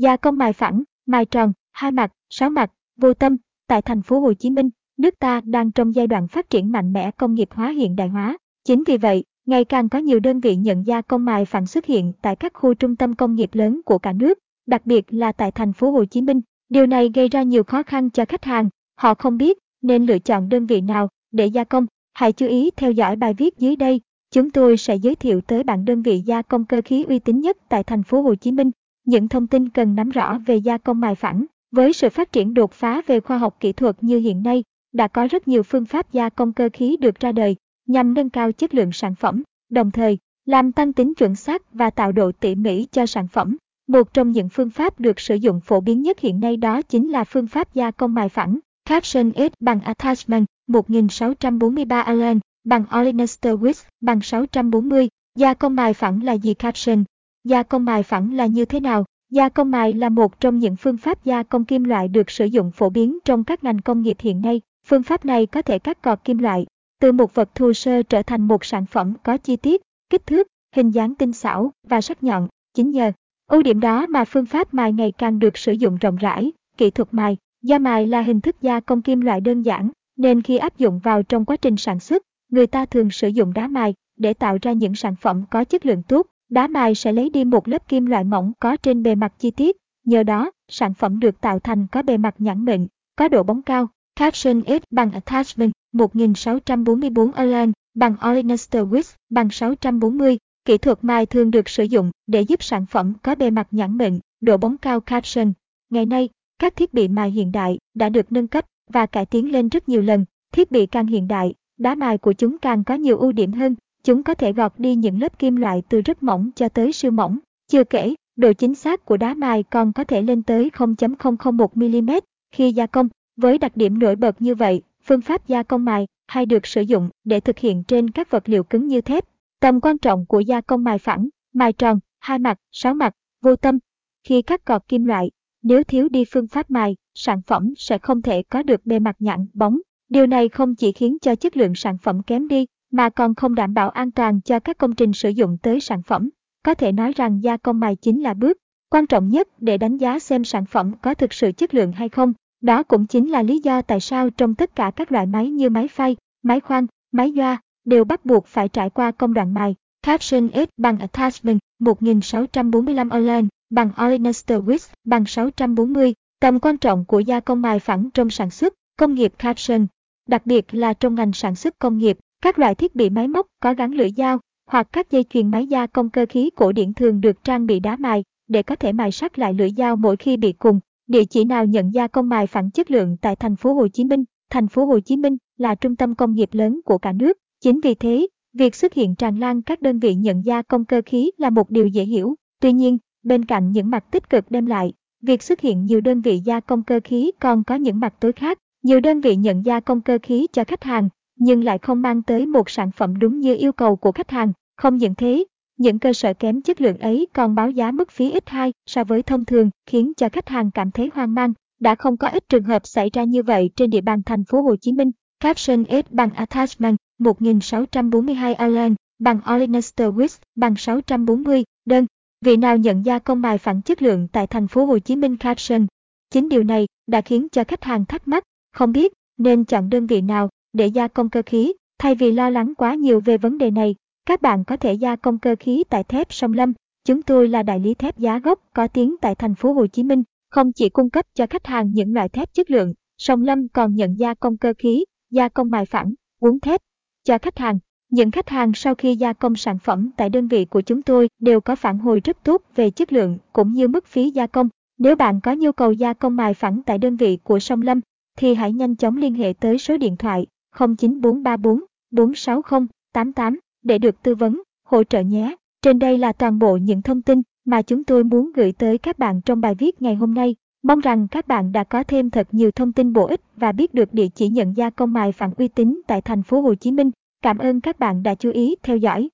Gia công mài phẳng, mài tròn, hai mặt, sáu mặt, vô tâm, tại thành phố Hồ Chí Minh, nước ta đang trong giai đoạn phát triển mạnh mẽ công nghiệp hóa hiện đại hóa. Chính vì vậy, ngày càng có nhiều đơn vị nhận gia công mài phẳng xuất hiện tại các khu trung tâm công nghiệp lớn của cả nước, đặc biệt là tại thành phố Hồ Chí Minh. Điều này gây ra nhiều khó khăn cho khách hàng, họ không biết nên lựa chọn đơn vị nào để gia công. Hãy chú ý theo dõi bài viết dưới đây. Chúng tôi sẽ giới thiệu tới bạn đơn vị gia công cơ khí uy tín nhất tại thành phố Hồ Chí Minh. Những thông tin cần nắm rõ về gia công mài phẳng. Với sự phát triển đột phá về khoa học kỹ thuật như hiện nay, đã có rất nhiều phương pháp gia công cơ khí được ra đời nhằm nâng cao chất lượng sản phẩm, đồng thời làm tăng tính chuẩn xác và tạo độ tỉ mỉ cho sản phẩm. Một trong những phương pháp được sử dụng phổ biến nhất hiện nay đó chính là phương pháp gia công mài phẳng. Caption S bằng Attachment 1643 Allen bằng Olenester Wix bằng 640. Gia công mài phẳng là gì Caption? Gia công mài phẳng là như thế nào? Gia công mài là một trong những phương pháp gia công kim loại được sử dụng phổ biến trong các ngành công nghiệp hiện nay. Phương pháp này có thể cắt cọt kim loại từ một vật thô sơ trở thành một sản phẩm có chi tiết, kích thước, hình dáng tinh xảo và sắc nhọn. Chính nhờ ưu điểm đó mà phương pháp mài ngày càng được sử dụng rộng rãi. Kỹ thuật mài, da mài là hình thức gia công kim loại đơn giản, nên khi áp dụng vào trong quá trình sản xuất, người ta thường sử dụng đá mài để tạo ra những sản phẩm có chất lượng tốt. Đá mài sẽ lấy đi một lớp kim loại mỏng có trên bề mặt chi tiết, nhờ đó, sản phẩm được tạo thành có bề mặt nhẵn mịn, có độ bóng cao. Caption S bằng Attachment 1644 Allen bằng Olenester Width bằng 640. Kỹ thuật mài thường được sử dụng để giúp sản phẩm có bề mặt nhẵn mịn, độ bóng cao Caption. Ngày nay, các thiết bị mài hiện đại đã được nâng cấp và cải tiến lên rất nhiều lần. Thiết bị càng hiện đại, đá mài của chúng càng có nhiều ưu điểm hơn. Chúng có thể gọt đi những lớp kim loại từ rất mỏng cho tới siêu mỏng. Chưa kể, độ chính xác của đá mài còn có thể lên tới 0.001 mm khi gia công. Với đặc điểm nổi bật như vậy, phương pháp gia công mài hay được sử dụng để thực hiện trên các vật liệu cứng như thép. Tầm quan trọng của gia công mài phẳng, mài tròn, hai mặt, sáu mặt, vô tâm. Khi cắt gọt kim loại, nếu thiếu đi phương pháp mài, sản phẩm sẽ không thể có được bề mặt nhẵn, bóng. Điều này không chỉ khiến cho chất lượng sản phẩm kém đi, mà còn không đảm bảo an toàn cho các công trình sử dụng tới sản phẩm. Có thể nói rằng gia công mài chính là bước quan trọng nhất để đánh giá xem sản phẩm có thực sự chất lượng hay không. Đó cũng chính là lý do tại sao trong tất cả các loại máy như máy phay, máy khoan, máy doa đều bắt buộc phải trải qua công đoạn mài. Caption S bằng Attachment 1645 Online bằng Olenester Wix bằng 640. Tầm quan trọng của gia công mài phẳng trong sản xuất, công nghiệp Caption. Đặc biệt là trong ngành sản xuất công nghiệp, các loại thiết bị máy móc có gắn lưỡi dao hoặc các dây chuyền máy gia công cơ khí cổ điển thường được trang bị đá mài để có thể mài sắc lại lưỡi dao mỗi khi bị cùng. Địa chỉ nào nhận gia công mài phẳng chất lượng tại thành phố Hồ Chí Minh? Thành phố Hồ Chí Minh là trung tâm công nghiệp lớn của cả nước. Chính vì thế, việc xuất hiện tràn lan các đơn vị nhận gia công cơ khí là một điều dễ hiểu. Tuy nhiên, bên cạnh những mặt tích cực đem lại, việc xuất hiện nhiều đơn vị gia công cơ khí còn có những mặt tối khác. Nhiều đơn vị nhận gia công cơ khí cho khách hàng, nhưng lại không mang tới một sản phẩm đúng như yêu cầu của khách hàng. Không những thế, những cơ sở kém chất lượng ấy còn báo giá mức phí ít hai so với thông thường, khiến cho khách hàng cảm thấy hoang mang. Đã không có ít trường hợp xảy ra như vậy trên địa bàn thành phố Hồ Chí Minh. Caption S bằng Attachment 1642 Allen bằng Olenester Width bằng 640 đơn. Vị nào nhận ra công bài phản chất lượng tại thành phố Hồ Chí Minh Caption. Chính điều này đã khiến cho khách hàng thắc mắc, không biết nên chọn đơn vị nào để gia công cơ khí. Thay vì lo lắng quá nhiều về vấn đề này, các bạn có thể gia công cơ khí tại thép Sông Lâm. Chúng tôi là đại lý thép giá gốc có tiếng tại thành phố Hồ Chí Minh, không chỉ cung cấp cho khách hàng những loại thép chất lượng, Sông Lâm còn nhận gia công cơ khí, gia công mài phẳng, uống thép cho khách hàng. Những khách hàng sau khi gia công sản phẩm tại đơn vị của chúng tôi đều có phản hồi rất tốt về chất lượng cũng như mức phí gia công. Nếu bạn có nhu cầu gia công mài phẳng tại đơn vị của Sông Lâm, thì hãy nhanh chóng liên hệ tới số điện thoại 09434 460 88 để được tư vấn, hỗ trợ nhé. Trên đây là toàn bộ những thông tin mà chúng tôi muốn gửi tới các bạn trong bài viết ngày hôm nay. Mong rằng các bạn đã có thêm thật nhiều thông tin bổ ích và biết được địa chỉ nhận gia công mài phạm uy tín tại thành phố Hồ Chí Minh. Cảm ơn các bạn đã chú ý theo dõi.